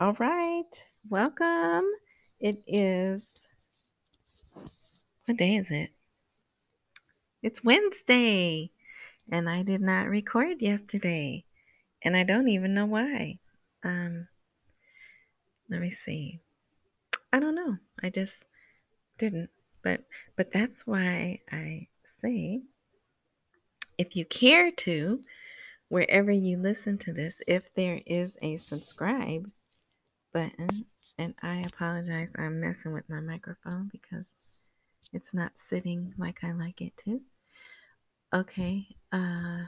All right. Welcome. It is, what day is it? It's Wednesday. And I did not record yesterday. And I don't even know why. Um, let me see. I don't know. I just didn't. But but that's why I say if you care to, wherever you listen to this, if there is a subscribe button, and I apologize, I'm messing with my microphone because it's not sitting like I like it to. Okay. Uh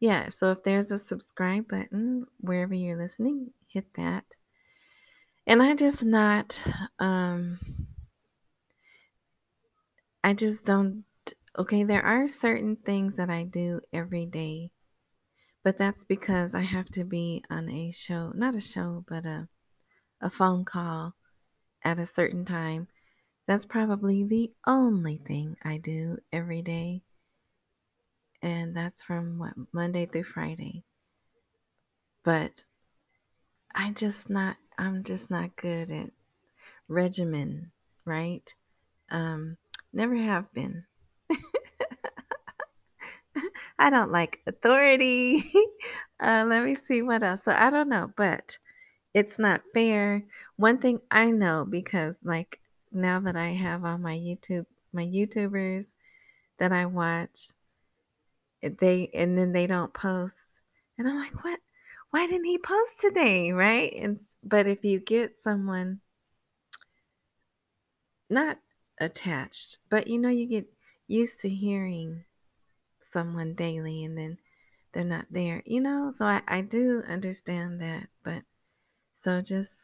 yeah, so if there's a subscribe button wherever you're listening, hit that. And I just not um I just don't okay, there are certain things that I do every day. But that's because I have to be on a show, not a show, but a a phone call at a certain time. That's probably the only thing I do every day. And that's from what Monday through Friday. But I just not I'm just not good at regimen, right? Um never have been. I don't like authority. uh, let me see what else. So I don't know, but it's not fair. One thing I know because like now that I have all my YouTube my YouTubers that I watch, they and then they don't post, and I'm like, what? Why didn't he post today, right? And but if you get someone not attached, but you know, you get used to hearing someone daily and then they're not there, you know? So I, I do understand that, but so just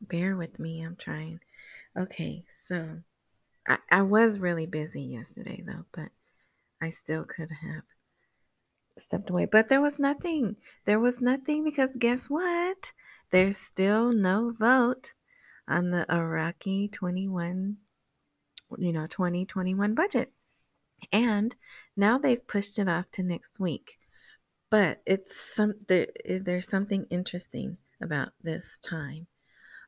bear with me. I'm trying. Okay, so I, I was really busy yesterday though, but I still could have stepped away. But there was nothing. There was nothing because guess what? There's still no vote on the Iraqi 21, you know, 2021 budget. And now they've pushed it off to next week. But it's some there, there's something interesting about this time.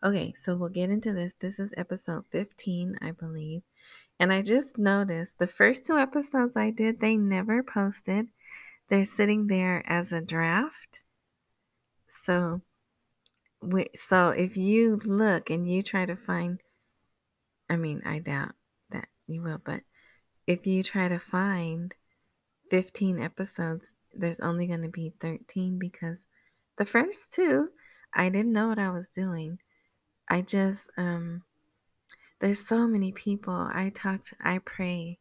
Okay, so we'll get into this. This is episode 15, I believe. And I just noticed the first two episodes I did, they never posted. They're sitting there as a draft. So so if you look and you try to find I mean, I doubt that you will, but if you try to find 15 episodes, there's only going to be 13 because the first two, I didn't know what I was doing. I just, um, there's so many people. I talk, to, I pray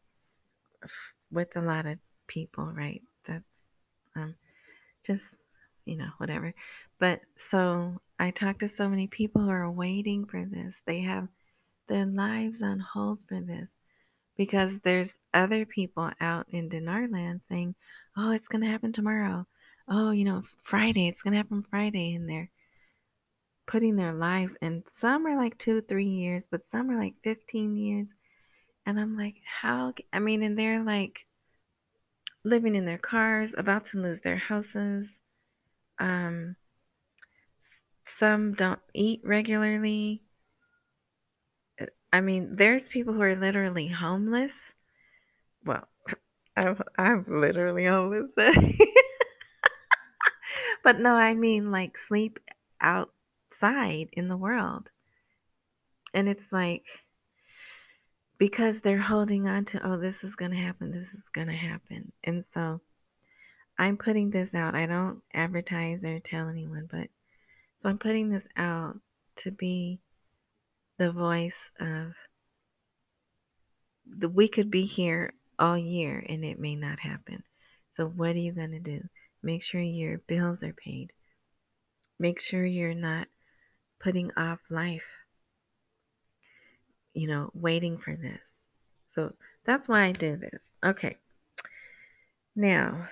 with a lot of people, right? That's, um, just, you know, whatever. But so I talk to so many people who are waiting for this. They have their lives on hold for this because there's other people out in Dinar land saying, "Oh, it's gonna happen tomorrow. Oh, you know, Friday. It's gonna happen Friday," and they're putting their lives. And some are like two, three years, but some are like fifteen years. And I'm like, how? I mean, and they're like living in their cars, about to lose their houses. Um, some don't eat regularly. I mean, there's people who are literally homeless. Well, I'm, I'm literally homeless, but, but no, I mean like sleep outside in the world. And it's like, because they're holding on to, oh, this is going to happen, this is going to happen. And so I'm putting this out. I don't advertise or tell anyone, but so I'm putting this out to be the voice of the we could be here all year and it may not happen. So what are you going to do? Make sure your bills are paid. Make sure you're not putting off life. You know, waiting for this. So that's why I do this. Okay. Now,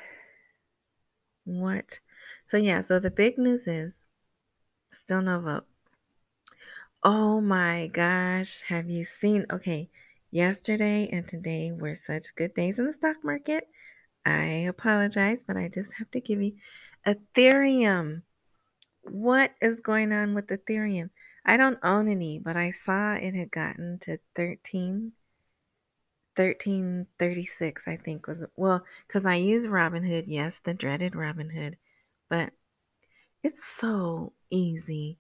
what? So yeah, so the big news is still no vote. Oh my gosh, have you seen? Okay, yesterday and today were such good days in the stock market. I apologize, but I just have to give you Ethereum. what is going on with Ethereum? I don't own any, but I saw it had gotten to 13 1336 I think was well cuz I use Robinhood, yes, the dreaded Robinhood, but it's so easy.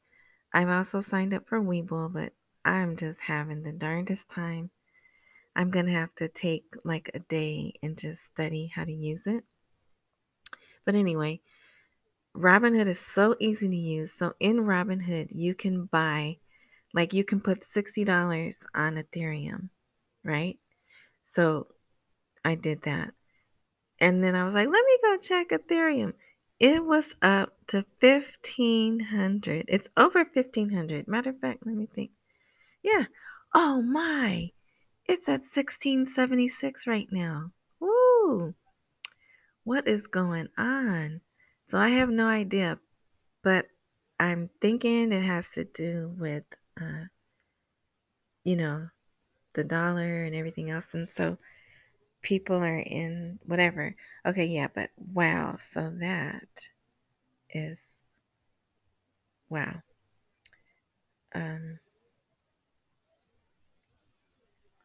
I've also signed up for Webull, but I'm just having the darndest time. I'm going to have to take like a day and just study how to use it. But anyway, Robinhood is so easy to use. So in Robinhood, you can buy, like, you can put $60 on Ethereum, right? So I did that. And then I was like, let me go check Ethereum. It was up to 1500. It's over 1500. Matter of fact, let me think. Yeah. Oh my. It's at 1676 right now. Woo. What is going on? So I have no idea, but I'm thinking it has to do with, uh, you know, the dollar and everything else. And so people are in whatever. Okay, yeah, but wow. So that is wow. Um,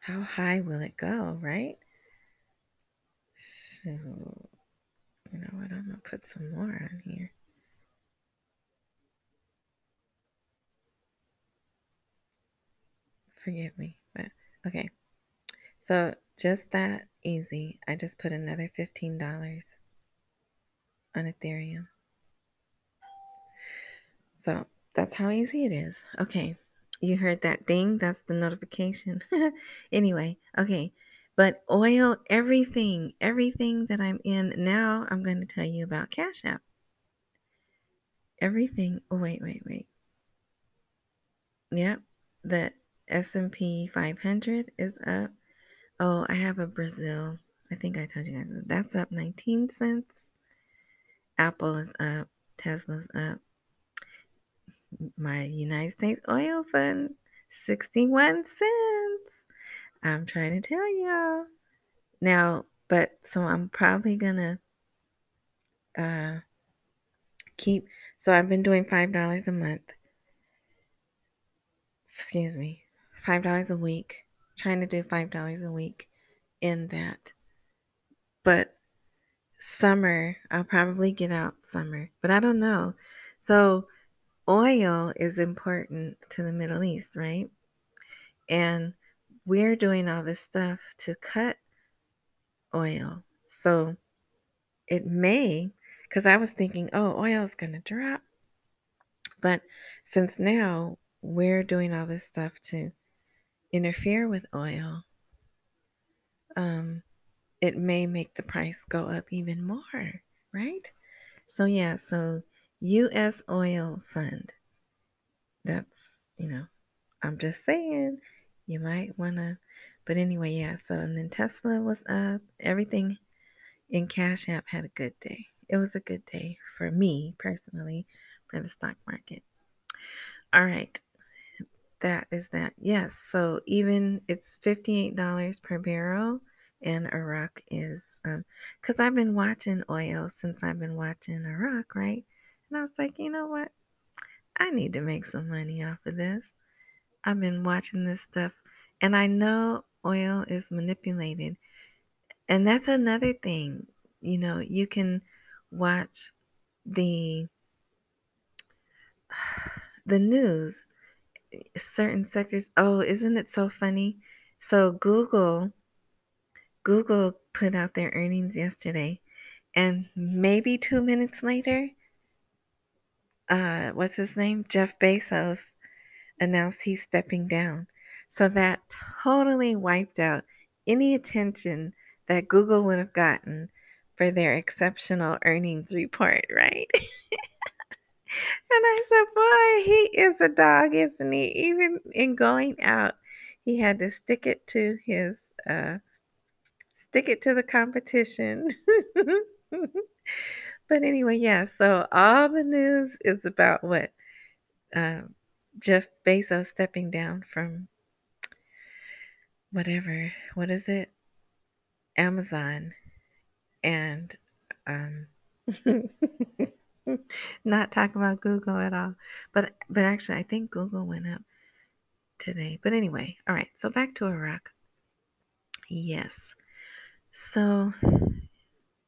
how high will it go, right? So, you know what? I'm gonna put some more on here. Forgive me, but okay. So just that easy. I just put another $15 on Ethereum. So that's how easy it is. Okay. You heard that ding? That's the notification. anyway, okay. But oil, everything, everything that I'm in now, I'm going to tell you about Cash App. Everything. Oh, wait, wait, wait. Yep. The S&P 500 is up. Oh, I have a Brazil. I think I told you guys. That's up 19 cents. Apple is up. Tesla's up. My United States Oil Fund, 61 cents. I'm trying to tell y'all. Now, but so I'm probably gonna uh keep so I've been doing five dollars a month. Excuse me. Five dollars a week. Trying to do five dollars a week in that. But summer, I'll probably get out summer. But I don't know. So oil is important to the Middle East, right? And we're doing all this stuff to cut oil. So it may, because I was thinking, oh, oil is going to drop. But since now we're doing all this stuff to interfere with oil, um, it may make the price go up even more, right? So, yeah, so U.S. Oil Fund. That's, you know, I'm just saying you might want to. But anyway, yeah, so and then Tesla was up. Everything in Cash App had a good day. It was a good day for me personally for the stock market. All right. That is that. Yes. So even it's $58 per barrel and Iraq is um cuz I've been watching oil since I've been watching Iraq, right? And I was like, you know what? I need to make some money off of this. I've been watching this stuff and I know oil is manipulated. And that's another thing. You know, you can watch the the news certain sectors oh isn't it so funny so google google put out their earnings yesterday and maybe two minutes later uh, what's his name? Jeff Bezos announced he's stepping down. So that totally wiped out any attention that Google would have gotten for their exceptional earnings report, right? and I said, boy, he is a dog, isn't he? Even in going out, he had to stick it to his uh stick it to the competition. But anyway, yeah, so all the news is about what uh, Jeff Bezos stepping down from whatever, what is it? Amazon. And um, Not talking about Google at all. But but actually I think Google went up today. But anyway, all right. So back to Iraq. Yes. So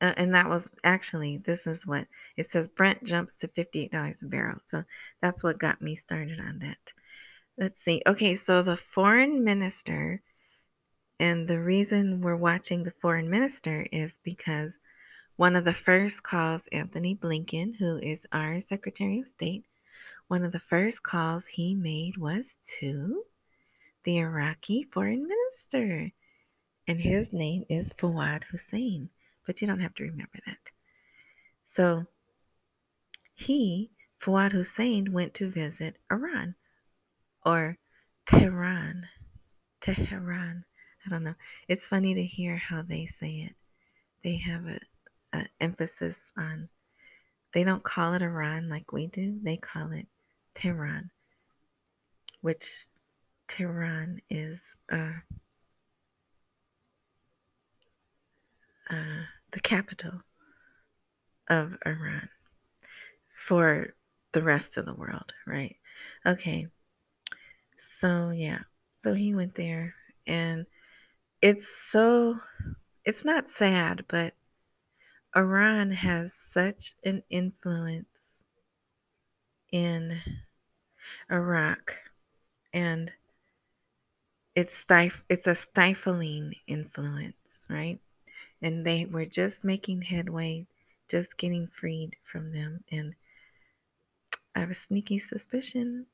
uh, and that was actually this is what it says Brent jumps to $58 a barrel. So that's what got me started on that. Let's see. Okay, so the foreign minister and the reason we're watching the foreign minister is because one of the first calls Antony Blinken, who is our Secretary of State, one of the first calls he made was to the Iraqi foreign minister. And his name is Fawad Hussein. But you don't have to remember that. So he, Fawad Hussein, went to visit Iran or Tehran. Tehran. I don't know. It's funny to hear how they say it. They have a, a emphasis on. They don't call it Iran like we do. They call it Tehran, which Tehran is uh, uh, the capital of Iran for the rest of the world, right? Okay. So, yeah. So he went there and it's so it's not sad, but Iran has such an influence in Iraq and it's stif- it's a stifling influence, right? And they were just making headway, just getting freed from them and I have a sneaky suspicion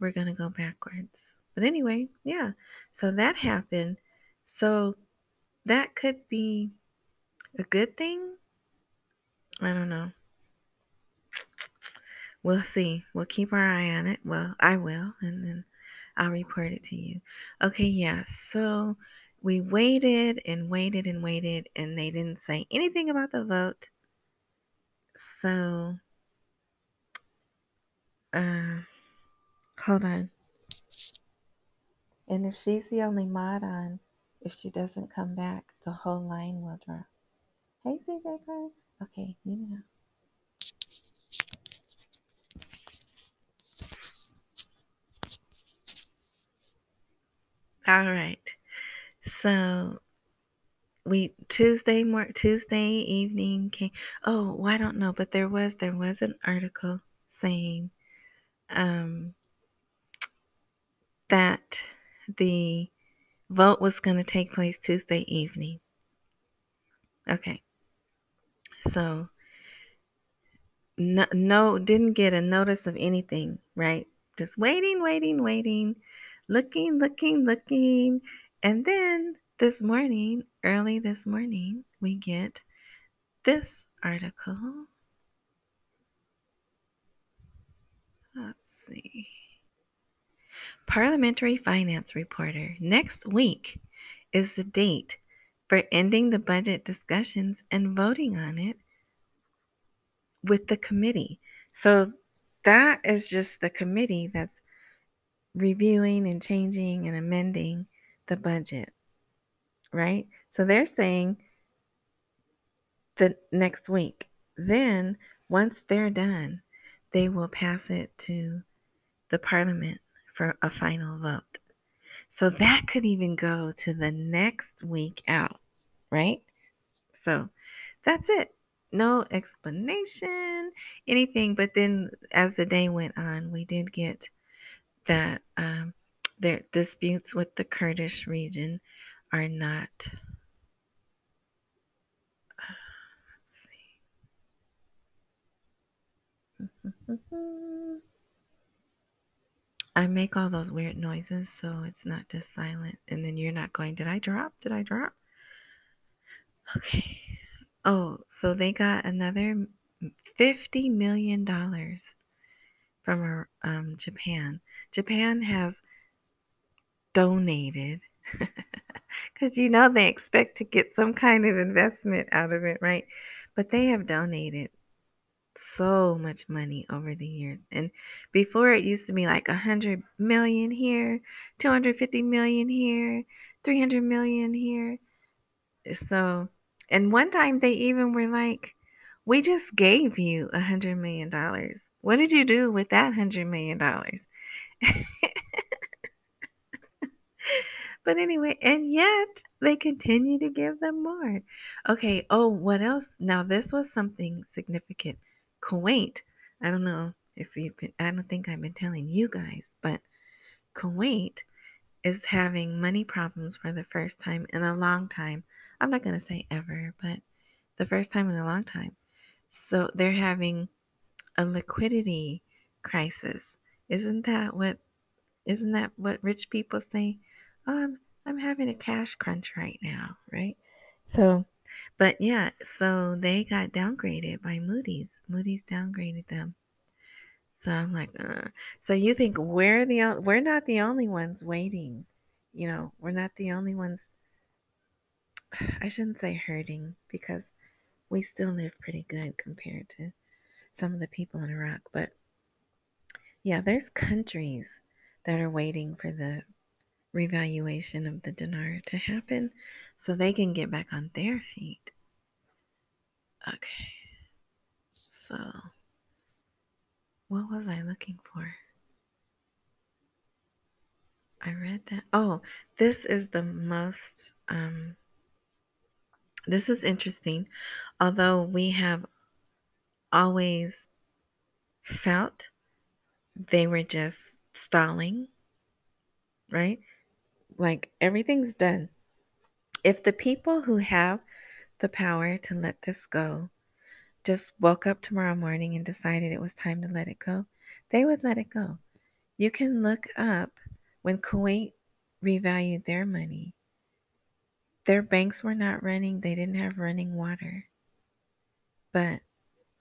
we're going to go backwards. But anyway, yeah. So that happened so that could be a good thing. I don't know. We'll see. We'll keep our eye on it. Well, I will, and then I'll report it to you. Okay, yeah. So we waited and waited and waited, and they didn't say anything about the vote. So, uh, hold on. And if she's the only mod on, if she doesn't come back, the whole line will drop. Hey, CJ Crow. Okay, know. All right. So we Tuesday more Tuesday evening came. Oh, I don't know, but there was there was an article saying um that the vote was going to take place Tuesday evening. Okay. So no, no didn't get a notice of anything, right? Just waiting, waiting, waiting, looking, looking, looking. And then this morning, early this morning, we get this article. Let's see. Parliamentary Finance Reporter. Next week is the date for ending the budget discussions and voting on it with the committee. So that is just the committee that's reviewing and changing and amending the budget, right? So they're saying the next week. Then, once they're done, they will pass it to the parliament for a final vote. So that could even go to the next week out, right? So that's it. No explanation, anything. But then as the day went on, we did get that um, their disputes with the Kurdish region are not. Let's see. I make all those weird noises so it's not just silent. And then you're not going, Did I drop? Did I drop? Okay. Oh, so they got another $50 million from um, Japan. Japan has donated because you know they expect to get some kind of investment out of it, right? But they have donated so much money over the years. And before it used to be like a hundred million here, 250 million here, 300 million here. Eh, so, and one time they even were like, We just gave you a hundred million dollars. What did you do with that hundred million dollars? but anyway, and yet they continue to give them more. Okay, oh, what else? Now, this was something significant. Kuwait, I don't know if you've been, I don't think I've been telling you guys, but Kuwait is having money problems for the first time in a long time. I'm not going to say ever, but the first time in a long time. So they're having a liquidity crisis. Isn't that what isn't that what rich people say? Oh, I'm I'm having a cash crunch right now, right? So but yeah, so they got downgraded by Moody's. Moody's downgraded them. So I'm like, uh. so you think we're the we're not the only ones waiting, you know? We're not the only ones. I shouldn't say hurting because we still live pretty good compared to some of the people in Iraq. But yeah, there's countries that are waiting for the revaluation of the dinar to happen so they can get back on their feet. Okay. So, what was I looking for? I read that. Oh, this is the most, um, this is interesting. Although we have always felt they were just stalling, right? Like everything's done. If the people who have the power to let this go just woke up tomorrow morning and decided it was time to let it go, they would let it go. You can look up when Kuwait revalued their money. Their banks were not running, they didn't have running water. But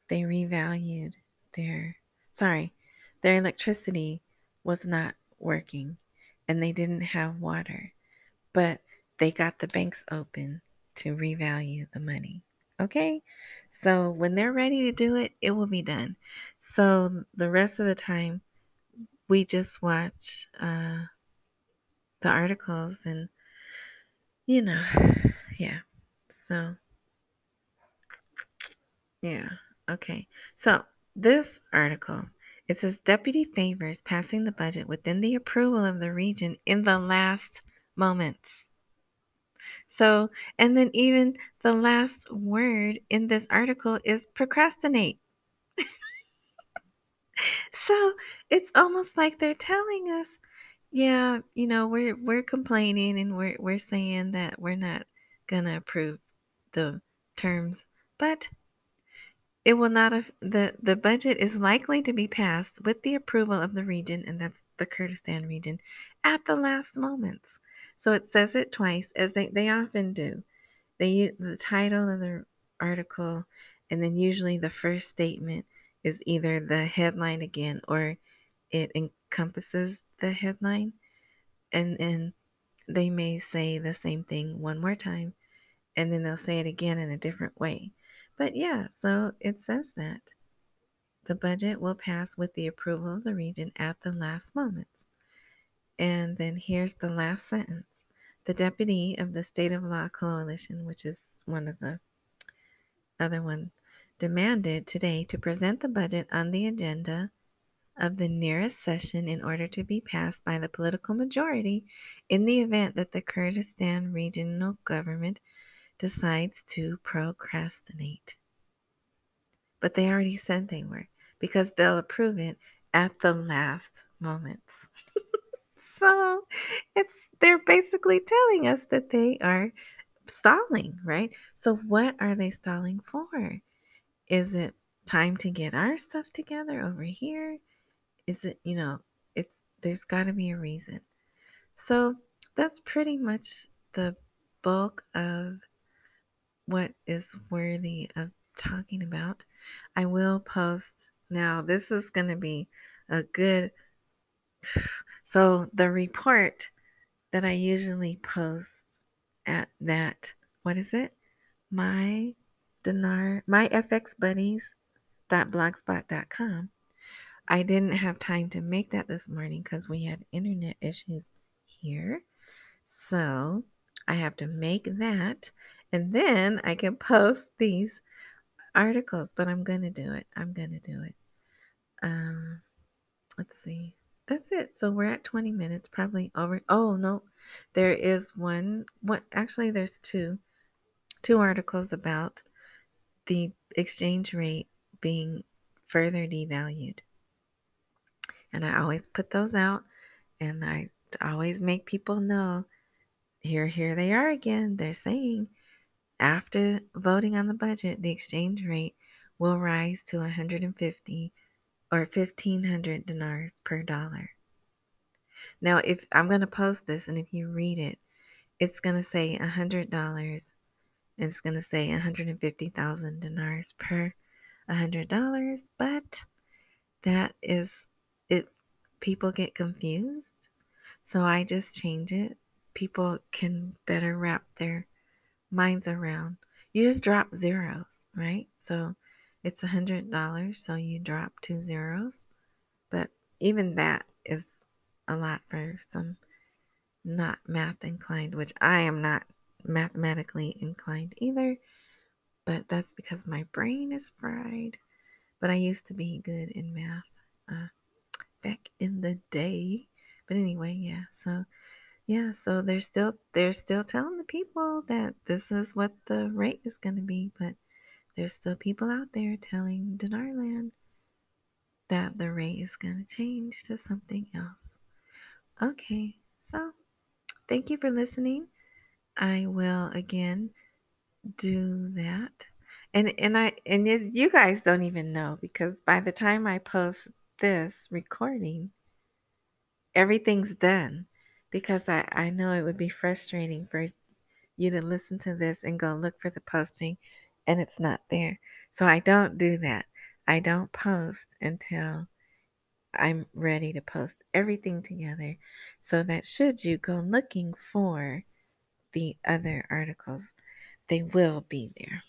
they revalued their, sorry, their electricity was not working and they didn't have water. But they got the banks open to revalue the money. Okay? So when they're ready to do it, it will be done. So the rest of the time, we just watch uh, the articles and, you know, yeah. So, yeah. Okay. So this article it says deputy favors passing the budget within the approval of the region in the last moments. So, and then even the last word in this article is procrastinate. so it's almost like they're telling us, yeah, you know, we're we're complaining and we're we're saying that we're not gonna approve the terms, but it will not have, the the budget is likely to be passed with the approval of the region, and that's the Kurdistan region, at the last moments. So it says it twice, as they, they often do. They use the title of the article, and then usually the first statement is either the headline again or it encompasses the headline. And and they may say the same thing one more time, and then they'll say it again in a different way. But yeah, so it says that the budget will pass with the approval of the region at the last moment. And then here's the last sentence. The deputy of the State of Law Coalition, which is one of the other one, demanded today to present the budget on the agenda of the nearest session in order to be passed by the political majority in the event that the Kurdistan Regional Government decides to procrastinate. But they already said they were because they'll approve it at the last moments. so it's they're basically telling us that they are stalling, right? So what are they stalling for? Is it time to get our stuff together over here? Is it, you know, it's there's got to be a reason. So that's pretty much the bulk of what is worthy of talking about. I will post now. This is going to be a good. So, the report that I usually post at that, what is it? My dinar, my FX buddies blogspot.com. I didn't have time to make that this morning because we had internet issues here. So I have to make that and then I can post these articles, but I'm gonna do it. I'm gonna do it. Um, let's see. That's it. So we're at 20 minutes, probably over. Oh no, there is one. What actually? There's two, two articles about the exchange rate being further devalued, and I always put those out, and I always make people know. Here, here they are again. They're saying after voting on the budget, the exchange rate will rise to 150 or 1500 dinars per dollar. Now, if I'm going to post this and if you read it, it's going to say $100 and it's going to say 150,000 dinars per $100, but that is it people get confused. So I just change it. People can better wrap their minds around. You just drop zeros, right? So it's a hundred dollars, so you drop two zeros. But even that is a lot for some not math inclined, which I am not mathematically inclined either. But that's because my brain is fried. But I used to be good in math uh, back in the day. But anyway, yeah. So yeah, so they're still they're still telling the people that this is what the rate is going to be, but there's still people out there telling Dinarland that the rate is going to change to something else. Okay, so thank you for listening. I will again do that. And and I and you guys don't even know because by the time I post this recording, everything's done because I, I know it would be frustrating for you to listen to this and go look for the posting and it's not there. So I don't do that. I don't post until I'm ready to post everything together so that should you go looking for the other articles, they will be there.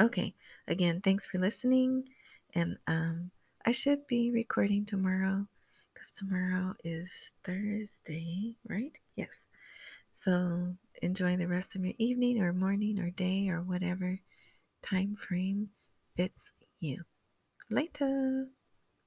Okay, again, thanks for listening. And um, I should be recording tomorrow because tomorrow is Thursday, right? Yes. So enjoy the rest of your evening or morning or day or whatever time frame fits you. Later.